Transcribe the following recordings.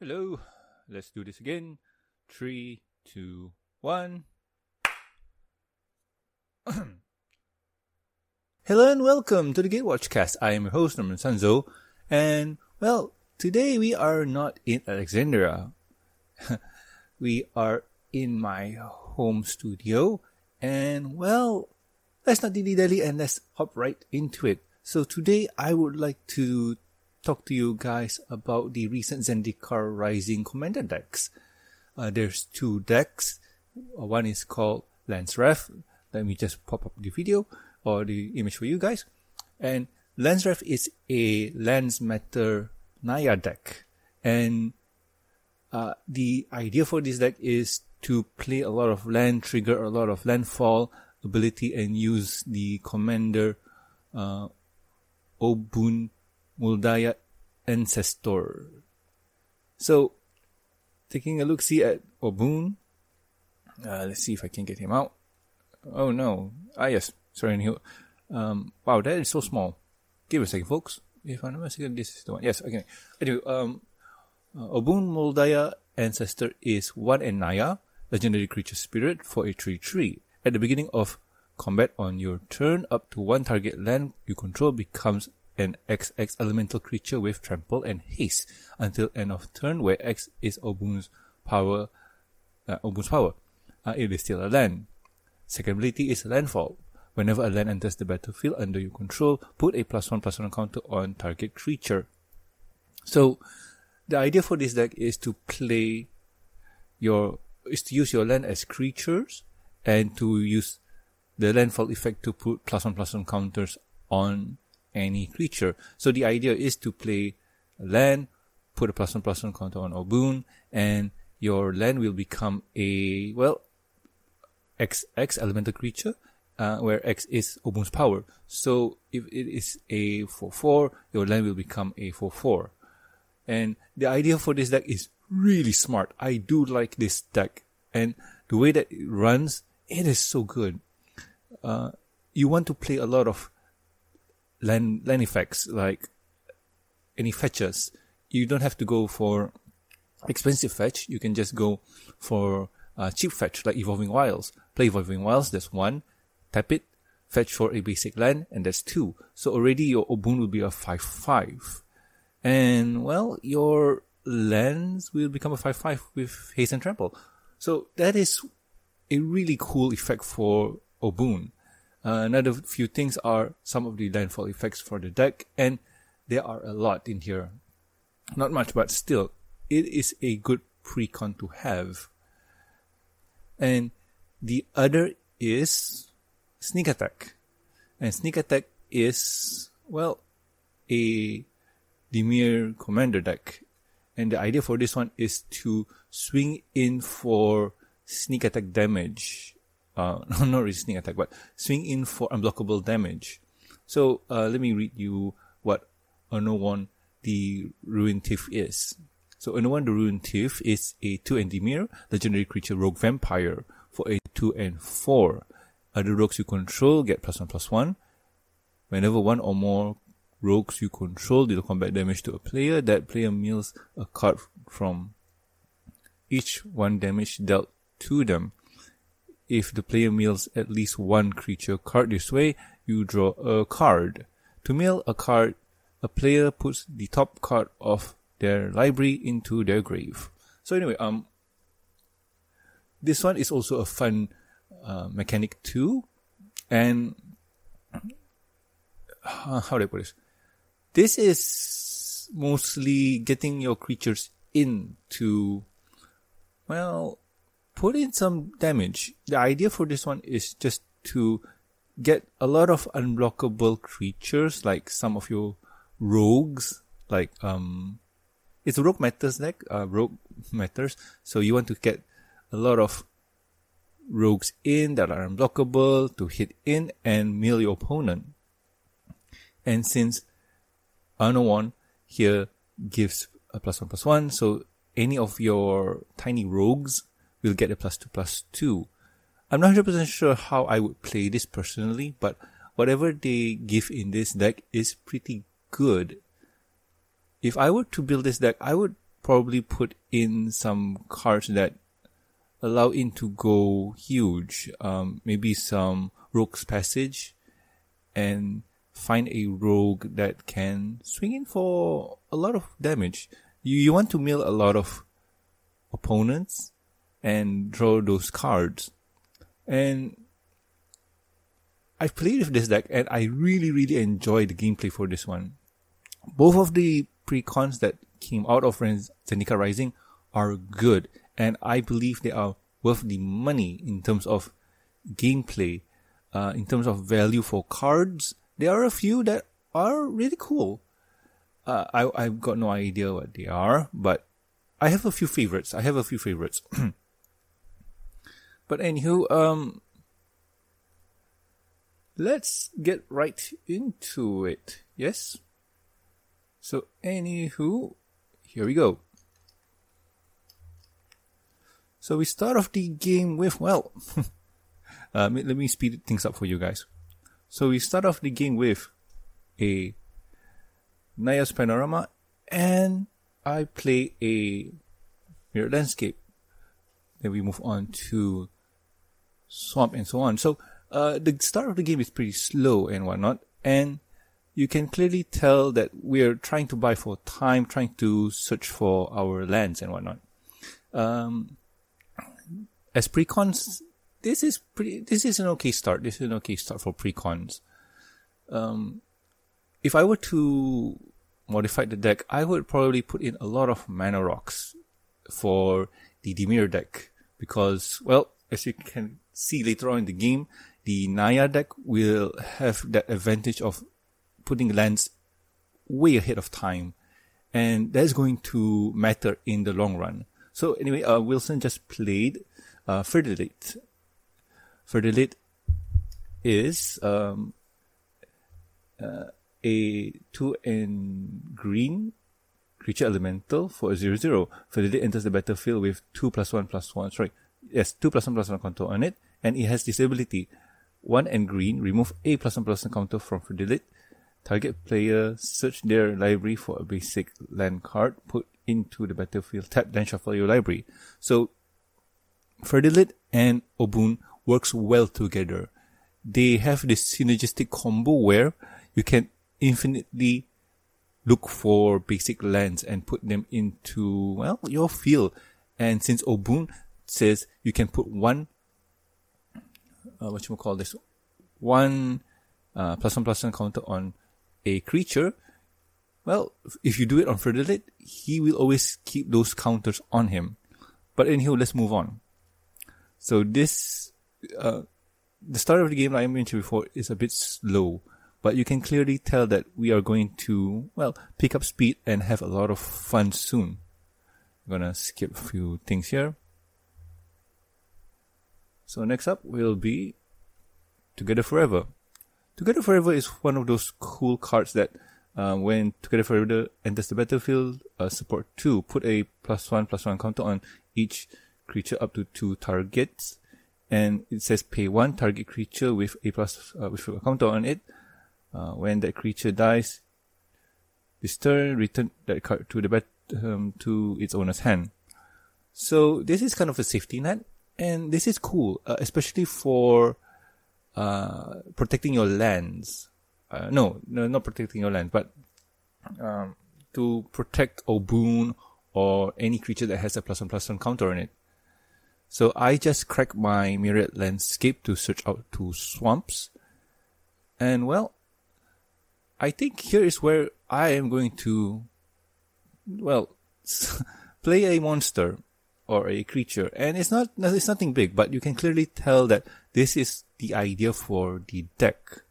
Hello, let's do this again. Three, two, one. Hello and welcome to the Gatewatch Cast. I am your host, Norman Sanzo, and well, today we are not in Alexandria. we are in my home studio, and well, let's not dilly dally and let's hop right into it. So today I would like to talk to you guys about the recent Zendikar Rising Commander decks. Uh, there's two decks. Uh, one is called Land's Wrath. Let me just pop up the video or the image for you guys. And Land's Wrath is a Lands Matter Naya deck. And uh, the idea for this deck is to play a lot of land, trigger a lot of landfall ability, and use the commander uh, Obuun Mul Daya ancestor. So, taking a look see at Obuun. Uh, let's see if I can get him out. Oh no. Ah yes, sorry. Um, wow, that is so small. Give a second, folks. If I'm not mistaken, this is the one. Yes, okay. Anyway, um, uh, Obuun Muldaya Ancestor is one and Naya, legendary creature spirit for a 3-3. At the beginning of combat on your turn, up to one target land you control becomes an XX elemental creature with trample and haste until end of turn, where X is Obuun's power. Uh, Obuun's power. Uh, it is still a land. Second ability is landfall. Whenever a land enters the battlefield under your control, put a plus one plus one counter on target creature. So, the idea for this deck is to play your is to use your land as creatures and to use the landfall effect to put plus one plus one counters on any creature. So the idea is to play land, put a plus one plus one counter on Obuun, and your land will become a, well, X, X elemental creature, uh, where X is Obuun's power. So if it is a 4-4, your land will become a 4-4. And the idea for this deck is really smart. I do like this deck. And the way that it runs, it is so good. Uh, you want to play a lot of land land effects like any fetches. You don't have to go for expensive fetch. You can just go for uh, cheap fetch like Evolving Wilds. Play Evolving Wilds. That's one. Tap it. Fetch for a basic land, and that's two. So already your Obuun will be a five five, and well, your lands will become a five five with haste and trample. So that is a really cool effect for Obuun. Uh, another few things are some of the landfall effects for the deck, and there are a lot in here. Not much, but still, it is a good precon to have. And the other is sneak attack. And sneak attack is, well, a Dimir commander deck. And the idea for this one is to swing in for sneak attack damage uh, not sneak attack, but swing in for unblockable damage. So uh, let me read you what Anowon the Ruined Thief is. So Anowon the Ruined Thief is a 2 and Dimir, legendary creature rogue vampire for a 2 and 4. Other rogues you control get plus 1 plus 1. Whenever one or more rogues you control deal combat damage to a player, that player mills a card from each one damage dealt to them. If the player mills at least one creature card this way, you draw a card. To mill a card, a player puts the top card of their library into their grave. So anyway, um, this one is also a fun uh, mechanic too, and uh, how do I put this? This is mostly getting your creatures into, well, put in some damage. The idea for this one is just to get a lot of unblockable creatures, like some of your rogues, like um, it's rogue matters deck, uh, rogue matters. So you want to get a lot of rogues in that are unblockable to hit in and mill your opponent. And since Anowon here gives a plus one plus one, so any of your tiny rogues will get a plus two plus two. I'm not 100% sure how I would play this personally, but whatever they give in this deck is pretty good. If I were to build this deck, I would probably put in some cards that allow in to go huge. Um, maybe some Rogue's Passage and find a rogue that can swing in for a lot of damage. You, you want to mill a lot of opponents and draw those cards. And I've played with this deck and I really, really enjoy the gameplay for this one. Both of the precons that came out of Zendikar Rising are good and I believe they are worth the money in terms of gameplay, uh, in terms of value for cards. There are a few that are really cool. Uh, I, I've got no idea what they are, but I have a few favorites. I have a few favorites. but anywho, um, let's get right into it. Yes? So, anywho, here we go. So we start off the game with, well, uh, let me speed things up for you guys. So we start off the game with a Naya's Panorama and I play a Myriad Landscape. Then we move on to swamp and so on. So uh, the start of the game is pretty slow and whatnot, and you can clearly tell that we're trying to buy for time, trying to search for our lands and whatnot. Um, as precons, this is pretty. This is an okay start. This is an okay start for precons. Um, if I were to modify the deck, I would probably put in a lot of mana rocks for the Dimir deck because, well, as you can see later on in the game, the Naya deck will have that advantage of putting lands way ahead of time, and that's going to matter in the long run. So anyway, uh, Wilson just played uh, Fertilid. Fertilid is um, uh, a two and green creature elemental for a zero zero. Fertilid enters the battlefield with two plus one plus one. Sorry, yes, two plus one plus one counter on it, and it has this ability: one and green, remove a plus one plus one counter from Fertilid. Target player search their library for a basic land card, put into the battlefield, tap, then shuffle your library. So, Fertilid and Obuun works well together. They have this synergistic combo where you can infinitely look for basic lands and put them into, well, your field. And since Obuun says you can put one, uh, what you call this, one uh, plus one plus one counter on a creature, well, if you do it on Fertilid, he will always keep those counters on him. But anyhow, let's move on. So this, uh, the start of the game, like I mentioned before, is a bit slow but you can clearly tell that we are going to, well, pick up speed and have a lot of fun soon. I'm gonna skip a few things here. So next up will be Together Forever. Together Forever is one of those cool cards that uh, when Together Forever enters the battlefield, uh, support 2, put a plus 1 plus 1 counter on each creature up to 2 targets. And it says pay 1 target creature with a plus, uh, with a counter on it uh, when that creature dies, this turn return that card to the bet um, to its owner's hand. So this is kind of a safety net, and this is cool, uh, especially for uh, protecting your lands. Uh, no, no, not protecting your land, but um, to protect Obuun or any creature that has a plus one plus one counter on it. So I just cracked my Myriad Landscape to search out two swamps. And well, I think here is where I am going to, well, play a monster or a creature, and it's not it's nothing big, but you can clearly tell that this is the idea for the deck.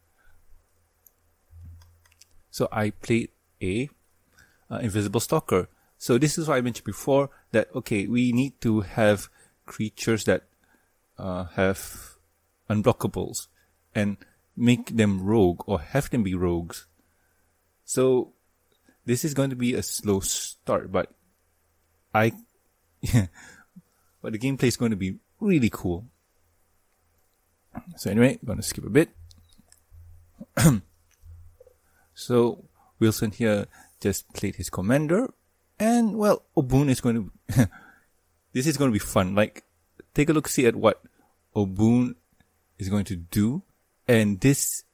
So I played a uh, invisible stalker. So this is what I mentioned before that okay, we need to have creatures that uh, have unblockables and make them rogue or have them be rogues so this is going to be a slow start, but I, but the gameplay is going to be really cool. So anyway, I'm going to skip a bit. so Wilson here just played his commander And well, Obuun is going to, this is going to be fun. Like, take a look, see at what Obuun is going to do. And this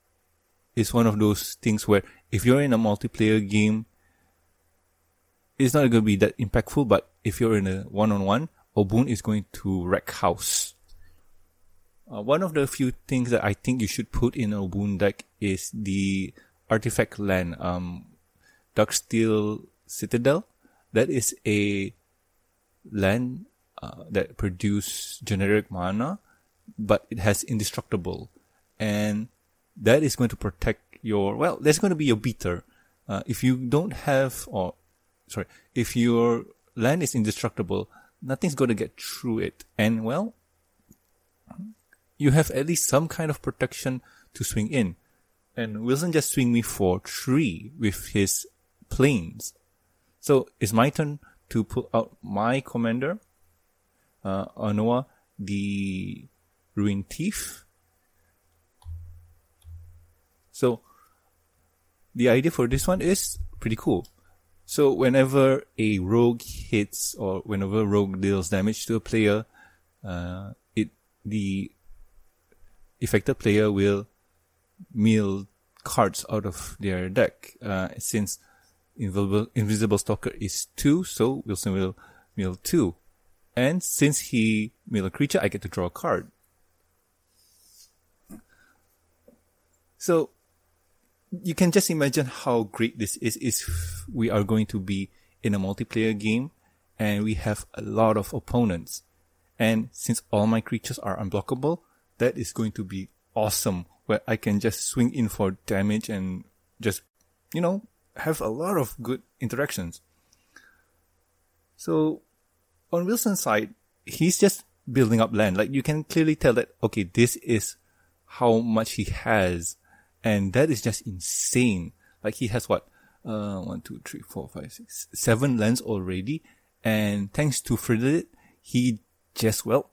is one of those things where if you're in a multiplayer game, it's not going to be that impactful, but if you're in a one-on-one, Obuun is going to wreck house. Uh, one of the few things that I think you should put in Obuun deck is the artifact land, um, Darksteel Citadel. That is a land uh, that produce generic mana, but it has indestructible, and that is going to protect your. Well, that's going to be your beater. Uh, if you don't have, or sorry, if your land is indestructible, nothing's going to get through it. And well, you have at least some kind of protection to swing in. And Wilson just swing me for three with his planes. So it's my turn to pull out my commander, uh, Anowon, the Ruined Thief. So the idea for this one is pretty cool. So whenever a rogue hits or whenever a rogue deals damage to a player, uh, it the affected player will mill cards out of their deck. Uh, since invisible invisible stalker is two, so Wilson will mill two, and since he mill a creature, I get to draw a card. So you can just imagine how great this is if we are going to be in a multiplayer game and we have a lot of opponents. And since all my creatures are unblockable, that is going to be awesome where I can just swing in for damage and just, you know, have a lot of good interactions. So on Wilson's side, he's just building up land. Like you can clearly tell that, okay, this is how much he has and that is just insane. Like he has what? Uh, one, two, three, four, five, six, seven lands already. And thanks to Frederick, he just, well,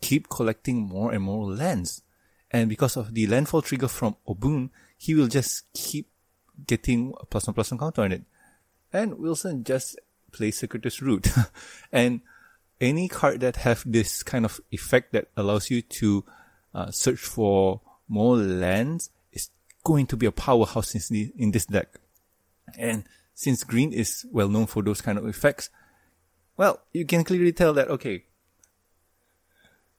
keep collecting more and more lands. And because of the landfall trigger from Obuun, he will just keep getting a plus one plus one counter on it. And Wilson just plays Circuitous Route. and any card that have this kind of effect that allows you to uh, search for more lands going to be a powerhouse in, in this deck. And since green is well known for those kind of effects, well, you can clearly tell that, okay,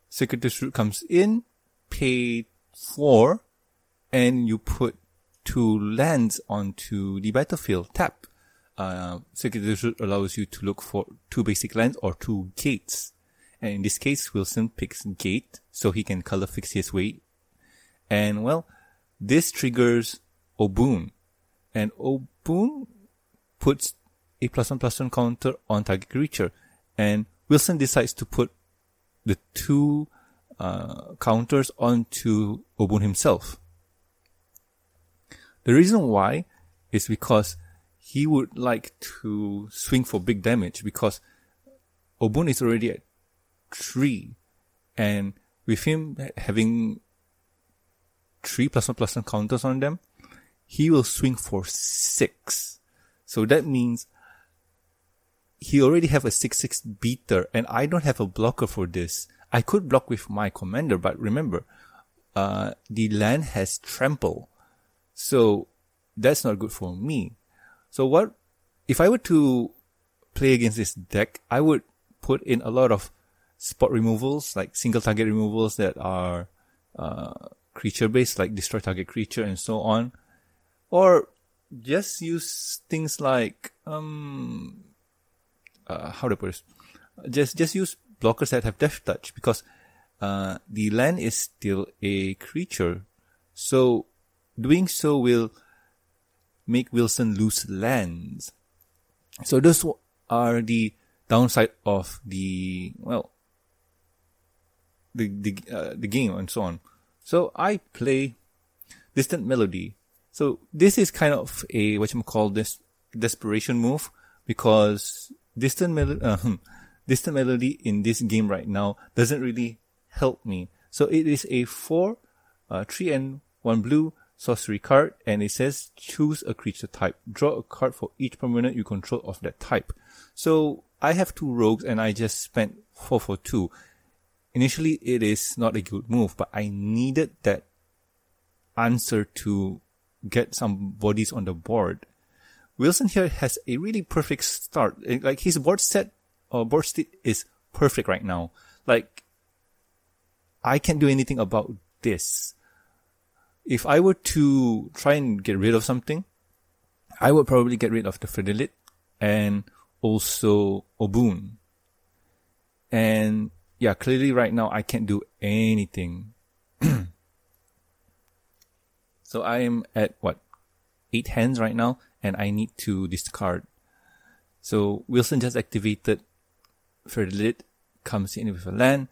Circuitous Route comes in, pay four, and you put two lands onto the battlefield. Tap. Uh, Circuitous Route allows you to look for two basic lands or two gates. And in this case, Wilson picks gate, so he can color fix his way. And well, this triggers Obuun, and Obuun puts a plus one plus one counter on target creature, and Wilson decides to put the two uh, counters onto Obuun himself. The reason why is because he would like to swing for big damage because Obuun is already at three, and with him having three plus one plus one counters on them, he will swing for six. So that means he already have a six six beater, and I don't have a blocker for this. I could block with my commander, but remember, uh, the land has trample, so that's not good for me. So what if I were to play against this deck? I would put in a lot of spot removals, like single target removals that are uh, creature based, like destroy target creature and so on. Or just use things like, um, uh, how to put this? Just, just use blockers that have death touch because, uh, the land is still a creature. So doing so will make Wilson lose lands. So those are the downside of the, well, the, the, uh, the game and so on. So I play Distant Melody. So this is kind of a what you call this desperation move because Distant Melody, uh, Distant Melody in this game right now doesn't really help me. So it is a four, uh, three and one blue sorcery card, and it says choose a creature type. Draw a card for each permanent you control of that type. So I have two rogues, and I just spent four for two. Initially, it is not a good move, but I needed that answer to get some bodies on the board. Wilson here has a really perfect start. Eh, like his board set or board state is perfect right now. Like I can't do anything about this. If I were to try and get rid of something, I would probably get rid of the Fertilid and also Obuun. And yeah, clearly right now I can't do anything. so I am at what? Eight hands right now and I need to discard. So Wilson just activated Fertilid, comes in with a land,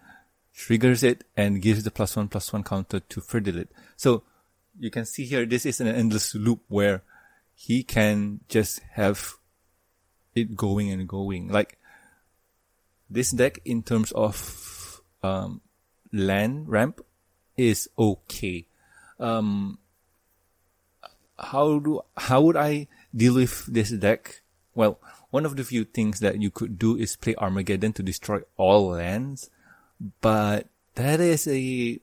triggers it, and gives the plus one plus one counter to Fertilid. So you can see here, this is an endless loop where he can just have it going and going. Like this deck in terms of um, land ramp is okay. Um, how do how would I deal with this deck? Well, one of the few things that you could do is play Armageddon to destroy all lands, but that is a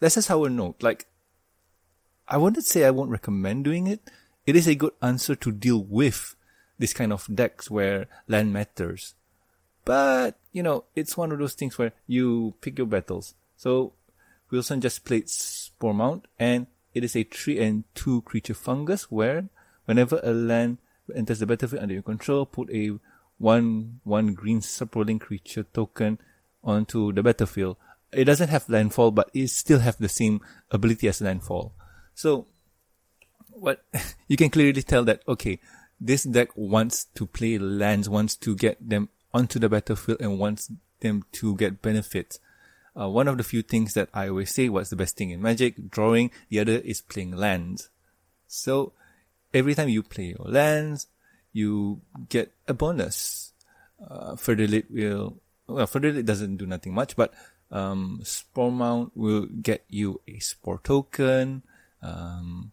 that's just how I know. Like, I wouldn't say I won't recommend doing it. It is a good answer to deal with this kind of decks where land matters. But, you know, it's one of those things where you pick your battles. So, Wilson just played Sporemound and it is a 3 and 2 creature fungus where whenever a land enters the battlefield under your control, put a 1 1 green Saproling creature token onto the battlefield. It doesn't have landfall, but it still have the same ability as landfall. So, what you can clearly tell that okay, this deck wants to play lands, wants to get them onto the battlefield, and wants them to get benefits. Uh, one of the few things that I always say what's the best thing in Magic, drawing. The other is playing lands. So every time you play your lands, you get a bonus. Uh, Fertilid will, well, Fertilid doesn't do nothing much, but um, Sporemound will get you a Spore token. Um,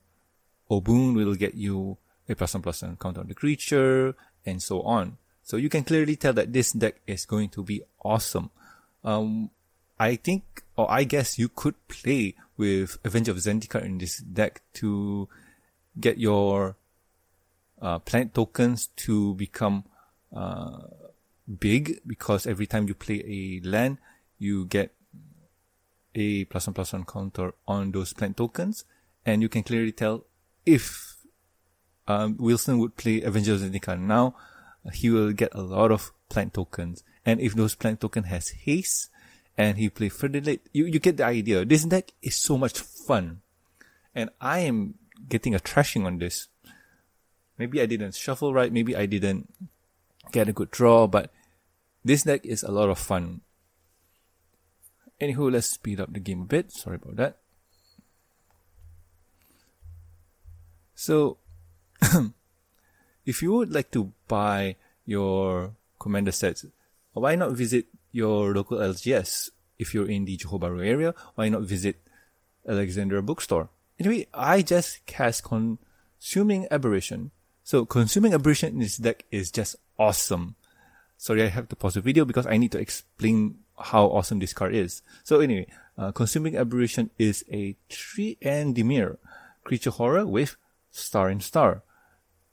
Obuun will get you a plus one plus one count on the creature, and so on. So you can clearly tell that this deck is going to be awesome. Um, I think, or I guess you could play with Avenger of Zendikar in this deck to get your uh, planet tokens to become uh, big because every time you play a land, you get a plus one plus one counter on those plant tokens, and you can clearly tell if um, Wilson would play Avengers of Zendikar now, he will get a lot of plant tokens. And if those plant token has haste, and he play Fertilid, you, you get the idea. This deck is so much fun. And I am getting a trashing on this. Maybe I didn't shuffle right, maybe I didn't get a good draw, but this deck is a lot of fun. Anywho, let's speed up the game a bit. Sorry about that. So, if you would like to buy your commander sets, why not visit your local LGS? If you're in the Johor Bahru area, why not visit Alexandria Bookstore? Anyway, I just cast Consuming Aberration. So Consuming Aberration in this deck is just awesome. Sorry, I have to pause the video because I need to explain how awesome this card is. So anyway, uh, Consuming Aberration is a 3 and Dimir creature horror with Star and Star.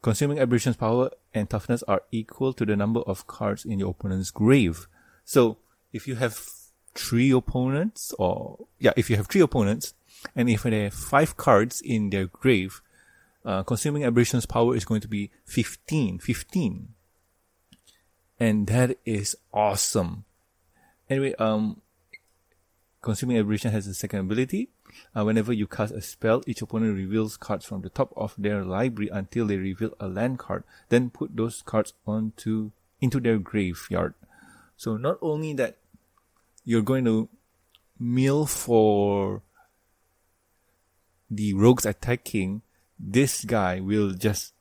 Consuming Aberration's power and toughness are equal to the number of cards in your opponent's grave. So, if you have three opponents, or, yeah, if you have three opponents, and if they have five cards in their grave, uh, Consuming Aberration's power is going to be 15. 15. And that is awesome. Anyway, um, Consuming Aberration has a second ability. Uh, whenever you cast a spell, each opponent reveals cards from the top of their library until they reveal a land card. Then put those cards onto into their graveyard. So not only that, you're going to mill for the rogues attacking. This guy will just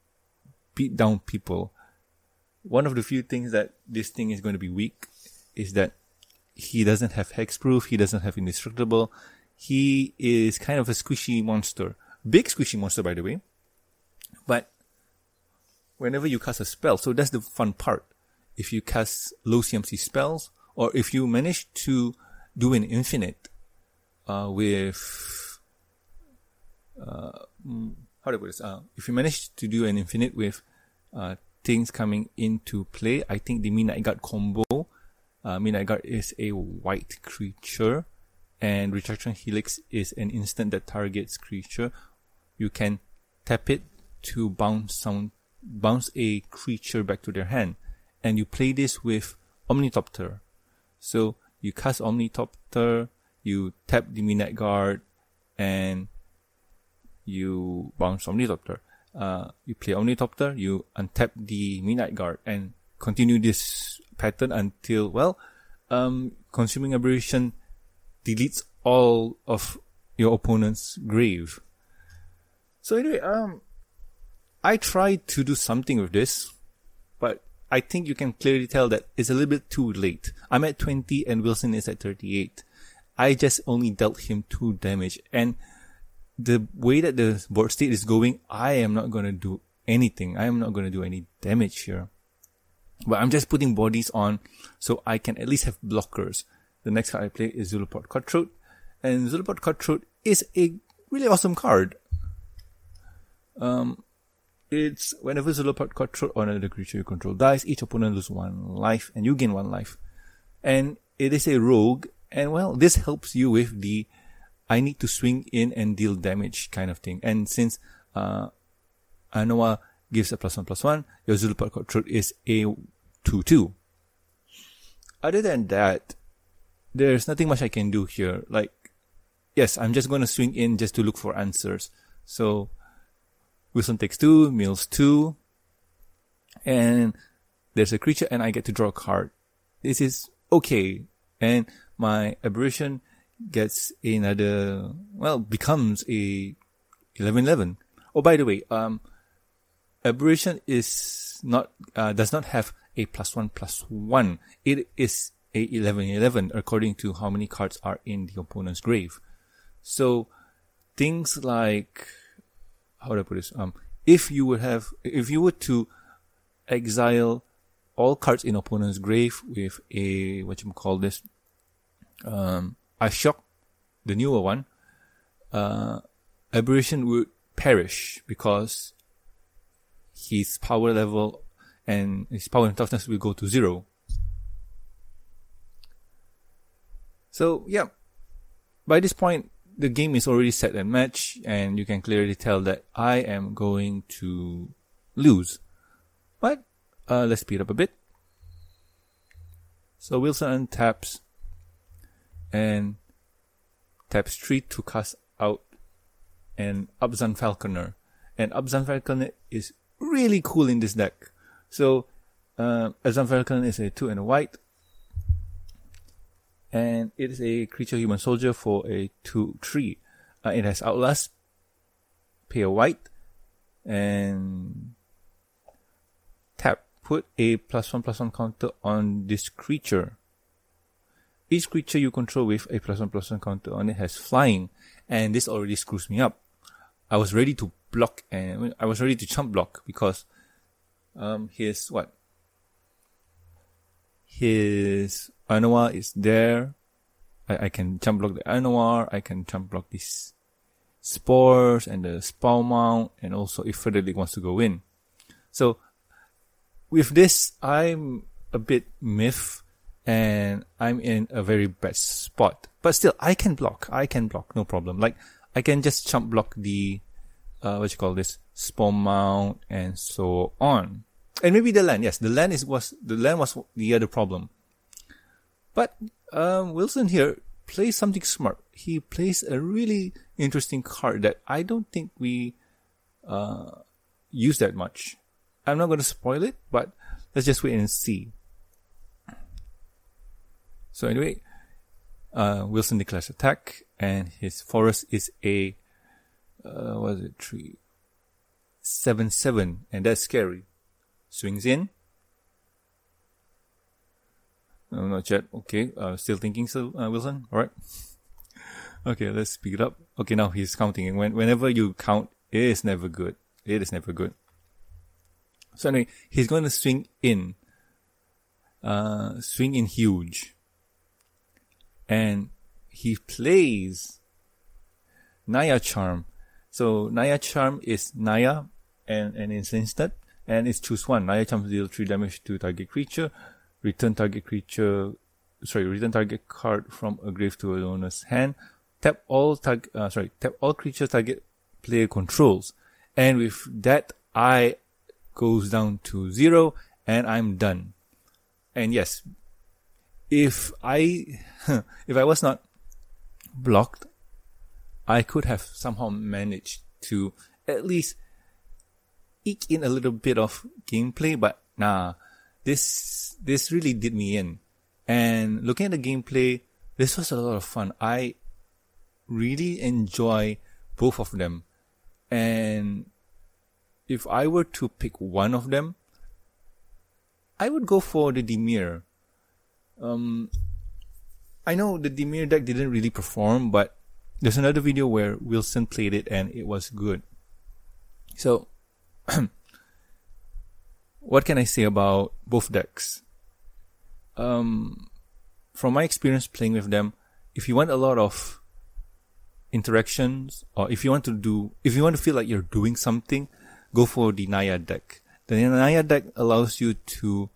beat down people. One of the few things that this thing is going to be weak is that he doesn't have hexproof. He doesn't have indestructible he is kind of a squishy monster. Big squishy monster, by the way. But whenever you cast a spell, so that's the fun part. If you cast low CMC spells, or if you manage to do an infinite uh, with uh, mm, how do I put this? Uh, if you manage to do an infinite with uh, things coming into play, I think the Midnight Guard combo. Uh, Midnight Guard is a white creature and Retraction Helix is an instant that targets creature. You can tap it to bounce some, bounce a creature back to their hand. And you play this with Ornithopter. So you cast Ornithopter, you tap the Midnight Guard, and you bounce Ornithopter. Uh, you play Ornithopter, you untap the Midnight Guard, and continue this pattern until, well, um, Consuming Aberration deletes all of your opponent's grave. So anyway, um, I tried to do something with this, but I think you can clearly tell that it's a little bit too late. I'm at 20 and Wilson is at 38. I just only dealt him 2 damage and the way that the board state is going, I am not gonna do anything. I am not gonna do any damage here. But I'm just putting bodies on so I can at least have blockers. The next card I play is Zulaport Cutthroat. And Zulaport Cutthroat is a really awesome card. Um, it's whenever Zulaport Cutthroat or another creature you control dies, each opponent loses one life and you gain one life. And it is a rogue, and well, this helps you with the I need to swing in and deal damage kind of thing. And since uh, Anowon gives a plus one plus one, your Zulaport Cutthroat is a 2 2. Other than that, there's nothing much I can do here. Like, yes, I'm just going to swing in just to look for answers. So, Wilson takes two, Mills two, and there's a creature and I get to draw a card. This is okay. And my aberration gets another, well, becomes a 11-11. Oh, by the way, um, aberration is not, uh, does not have a plus one plus one. It is a 11-11 according to how many cards are in the opponent's grave. So things like how do I put this? Um, if you would have, if you were to exile all cards in opponent's grave with a what you call this, um, Ice Shock, the newer one, uh, aberration would perish because his power level and his power and toughness will go to zero. So yeah, by this point, the game is already set and match, and you can clearly tell that I am going to lose. But uh, let's speed up a bit. So Wilson taps and taps three to cast out an Abzan Falconer. And Abzan Falconer is really cool in this deck. So uh, Abzan Falconer is a two and a white and it is a creature human soldier for a 2-3. Uh, it has Outlast, pay a white, and tap. Put a plus one plus one counter on this creature. Each creature you control with a plus one plus one counter on it has flying, and this already screws me up. I was ready to block and I was ready to chump block because um his what his Anoa is there. I, I can chump block the Anoa. I can chump block these spores and the spawn mount, and also if Frederick wants to go in. So with this, I'm a bit miff and I'm in a very bad spot. But still, I can block. I can block, no problem. Like I can just chump block the uh, what you call this spawn mount and so on. And maybe the land. Yes, the land is was the land was the other problem. But um, Wilson here plays something smart. He plays a really interesting card that I don't think we uh, use that much. I'm not going to spoil it, but let's just wait and see. So anyway, uh, Wilson declares attack, and his forest is a uh, what is it? Three, seven, seven, and that's scary. Swings in, no, not yet. Okay. Uh, still thinking, still, uh, Wilson? Alright. okay, let's speed it up. Okay, now he's counting. And when, whenever you count, it is never good. It is never good. So anyway, he's going to swing in. Uh, swing in huge. And he plays Naya Charm. So Naya Charm is Naya and, it's instant. And it's choose one. Naya Charm deal 3 damage to target creature. Return target creature, sorry, return target card from a grave to a owner's hand. Tap all uh, sorry, tap all creatures target player controls. And with that, I goes down to zero and I'm done. And yes, if I, if I was not blocked, I could have somehow managed to at least eke in a little bit of gameplay, but nah, this, this really did me in. And looking at the gameplay, this was a lot of fun. I really enjoy both of them. And if I were to pick one of them, I would go for the Dimir. Um, I know the Dimir deck didn't really perform, but there's another video where Wilson played it and it was good. So, what can I say about both decks? Um, from my experience playing with them, if you want a lot of interactions or if you want to do, if you want to feel like you're doing something, go for the Naya deck. The Naya deck allows you to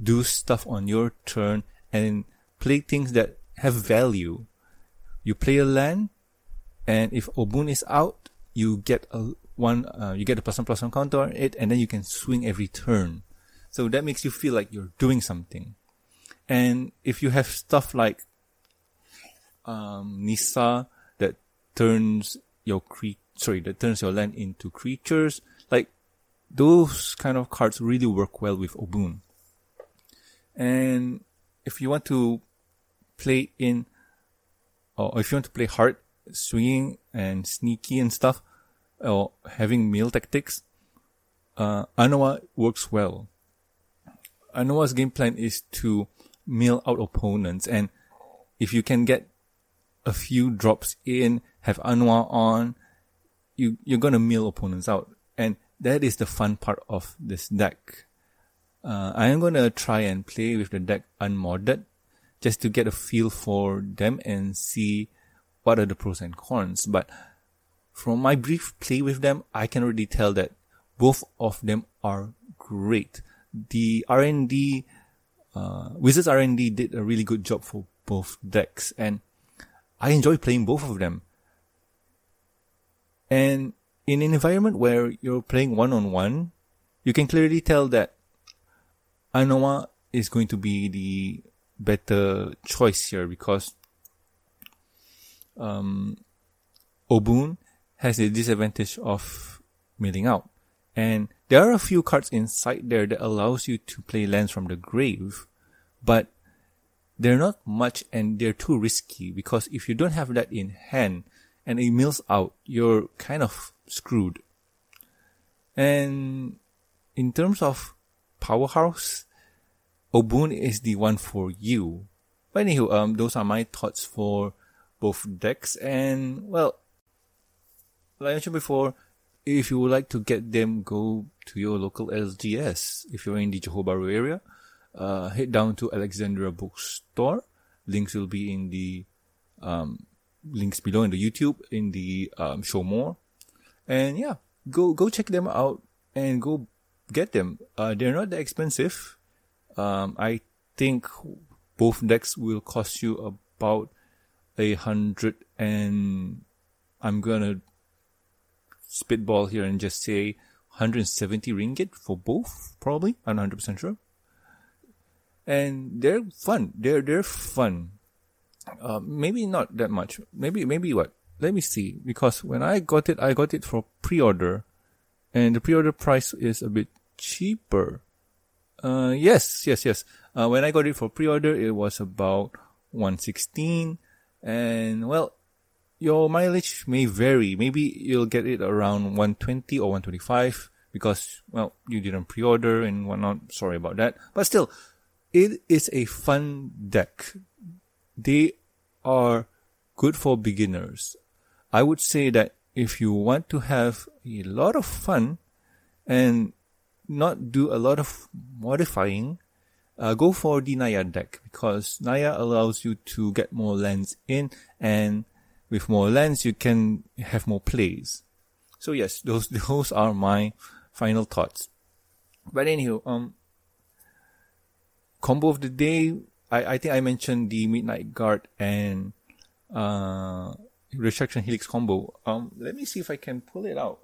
do stuff on your turn and play things that have value. You play a land, and if Obuun is out, you get a one, uh, you get a plus one plus one counter on it, and then you can swing every turn. So that makes you feel like you're doing something. And if you have stuff like um, Nissa that turns your cre- sorry, that turns your land into creatures, like those kind of cards really work well with Obuun. And if you want to play in, or if you want to play hard, swinging and sneaky and stuff, or having meal tactics, uh, Anowon works well. Anowon's game plan is to mill out opponents, and if you can get a few drops in, have Anowon on, you you're gonna mill opponents out, and that is the fun part of this deck. Uh, I am gonna try and play with the deck unmodded, just to get a feel for them and see what are the pros and cons. But from my brief play with them, I can already tell that both of them are great. The R&D, uh, Wizards R&D did a really good job for both decks and I enjoy playing both of them. And in an environment where you're playing one on one, you can clearly tell that Anowon is going to be the better choice here because um, Obuun has the disadvantage of milling out. And there are a few cards inside there that allows you to play lands from the grave, but they're not much and they're too risky because if you don't have that in hand and it mills out, you're kind of screwed. And in terms of powerhouse, Obuun is the one for you. But anywho, um, those are my thoughts for both decks. And well, like I mentioned before, if you would like to get them, go to your local LGS. If you're in the Johor area, uh, head down to Alexandria Bookstore. Links will be in the um, links below in the YouTube in the um, show more. And yeah, go go check them out and go get them. Uh, they're not that expensive. Um, I think both decks will cost you about a hundred and I'm gonna spitball here and just say 170 ringgit for both, probably. I'm not 100% sure. And they're fun. They're, they're fun. Uh, maybe not that much. Maybe, maybe what? Let me see. Because when I got it, I got it for pre-order. And the pre-order price is a bit cheaper. Uh, yes, yes, yes. Uh, when I got it for pre-order, it was about 116. And well, your mileage may vary. Maybe you'll get it around 120 or 125 because, well, you didn't pre-order and whatnot. Sorry about that. But still, it is a fun deck. They are good for beginners. I would say that if you want to have a lot of fun and not do a lot of modifying, uh, go for the Naya deck because Naya allows you to get more lands in and with more lands you can have more plays. So yes, those those are my final thoughts. But anywho, um, combo of the day. I, I think I mentioned the Midnight Guard and uh, Retraction Helix combo. Um, let me see if I can pull it out.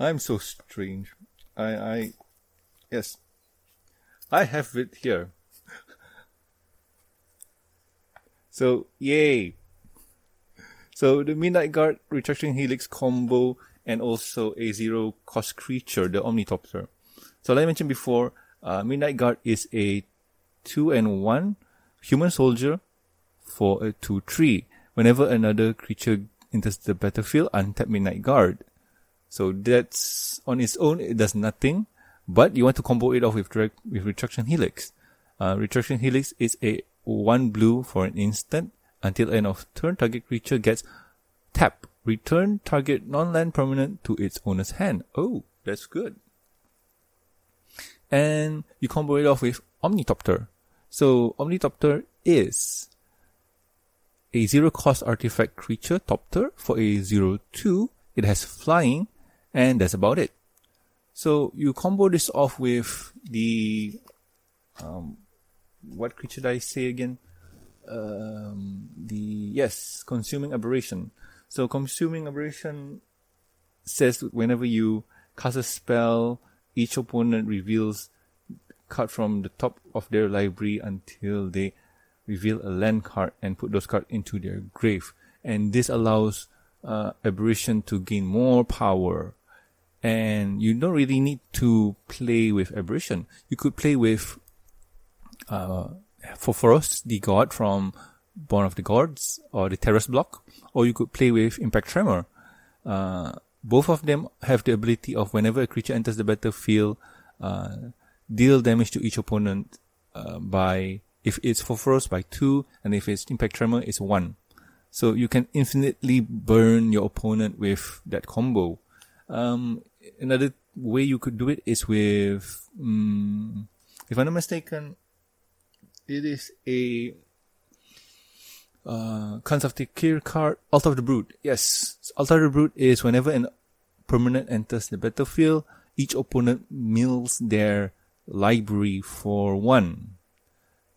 I'm so strange. I, I, yes, I have it here. so, yay. So the Midnight Guard Retraction Helix combo and also a zero cost creature, the Ornithopter. So like I mentioned before, uh, Midnight Guard is a two and one human soldier for a two three. Whenever another creature enters the battlefield, untap Midnight Guard. So that's on its own, it does nothing, but you want to combo it off with direct, with Retraction Helix. Uh, Retraction Helix is a one blue for an instant until end of turn. Target creature gets tap. Return target non-land permanent to its owner's hand. Oh, that's good. And you combo it off with Ornithopter. So Ornithopter is a zero cost artifact creature Thopter for a zero two. It has flying and that's about it. So you combo this off with the um, what creature did I say again? Um, the yes, consuming aberration. So consuming aberration says whenever you cast a spell, each opponent reveals card from the top of their library until they reveal a land card and put those cards into their grave. And this allows uh, aberration to gain more power and you don't really need to play with aberration. You could play with uh, Purphoros, the god from Born of the Gods, or the Theros block, or you could play with Impact Tremor. Uh, both of them have the ability of whenever a creature enters the battlefield, uh, deal damage to each opponent uh, by if it's Purphoros by two, and if it's Impact Tremor, it's one. So you can infinitely burn your opponent with that combo. Um, another way you could do it is with, um, if I'm not mistaken, it is a uh, of the card, Altar of the Brood. Yes, Altar of the Brood is whenever an permanent enters the battlefield, each opponent mills their library for one.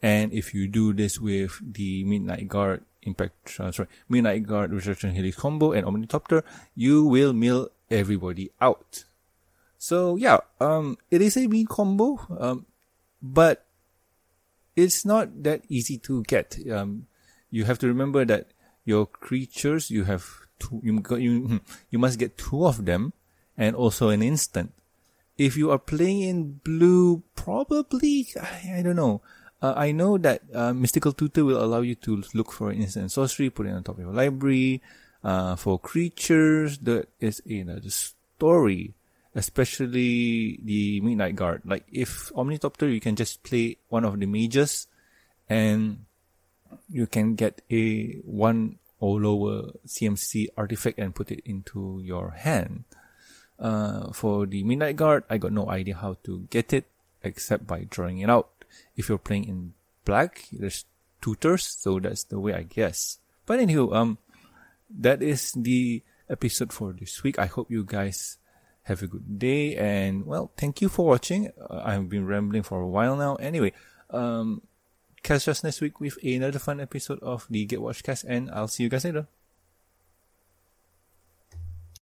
And if you do this with the Midnight Guard Impact, uh, sorry, Midnight Guard Retraction Helix combo and Ornithopter, you will mill everybody out. So yeah, um, it is a mean combo, um, but it's not that easy to get. Um, you have to remember that your creatures, you have two, you, you, you must get two of them and also an instant. If you are playing in blue, probably, I, I don't know. Uh, I know that uh, Mystical Tutor will allow you to look for instant sorcery, put it on top of your library. Uh, for creatures, that is another story, especially the Midnight Guard. Like if Ornithopter, you can just play one of the mages, and you can get a one or lower CMC artifact and put it into your hand. Uh, for the Midnight Guard, I got no idea how to get it except by drawing it out. If you're playing in black, there's tutors, so that's the way I guess. But anywho, um, that is the episode for this week. I hope you guys have a good day and well, thank you for watching. Uh, I've been rambling for a while now. Anyway, um, catch us next week with another fun episode of the Gatewatch Cast and I'll see you guys later.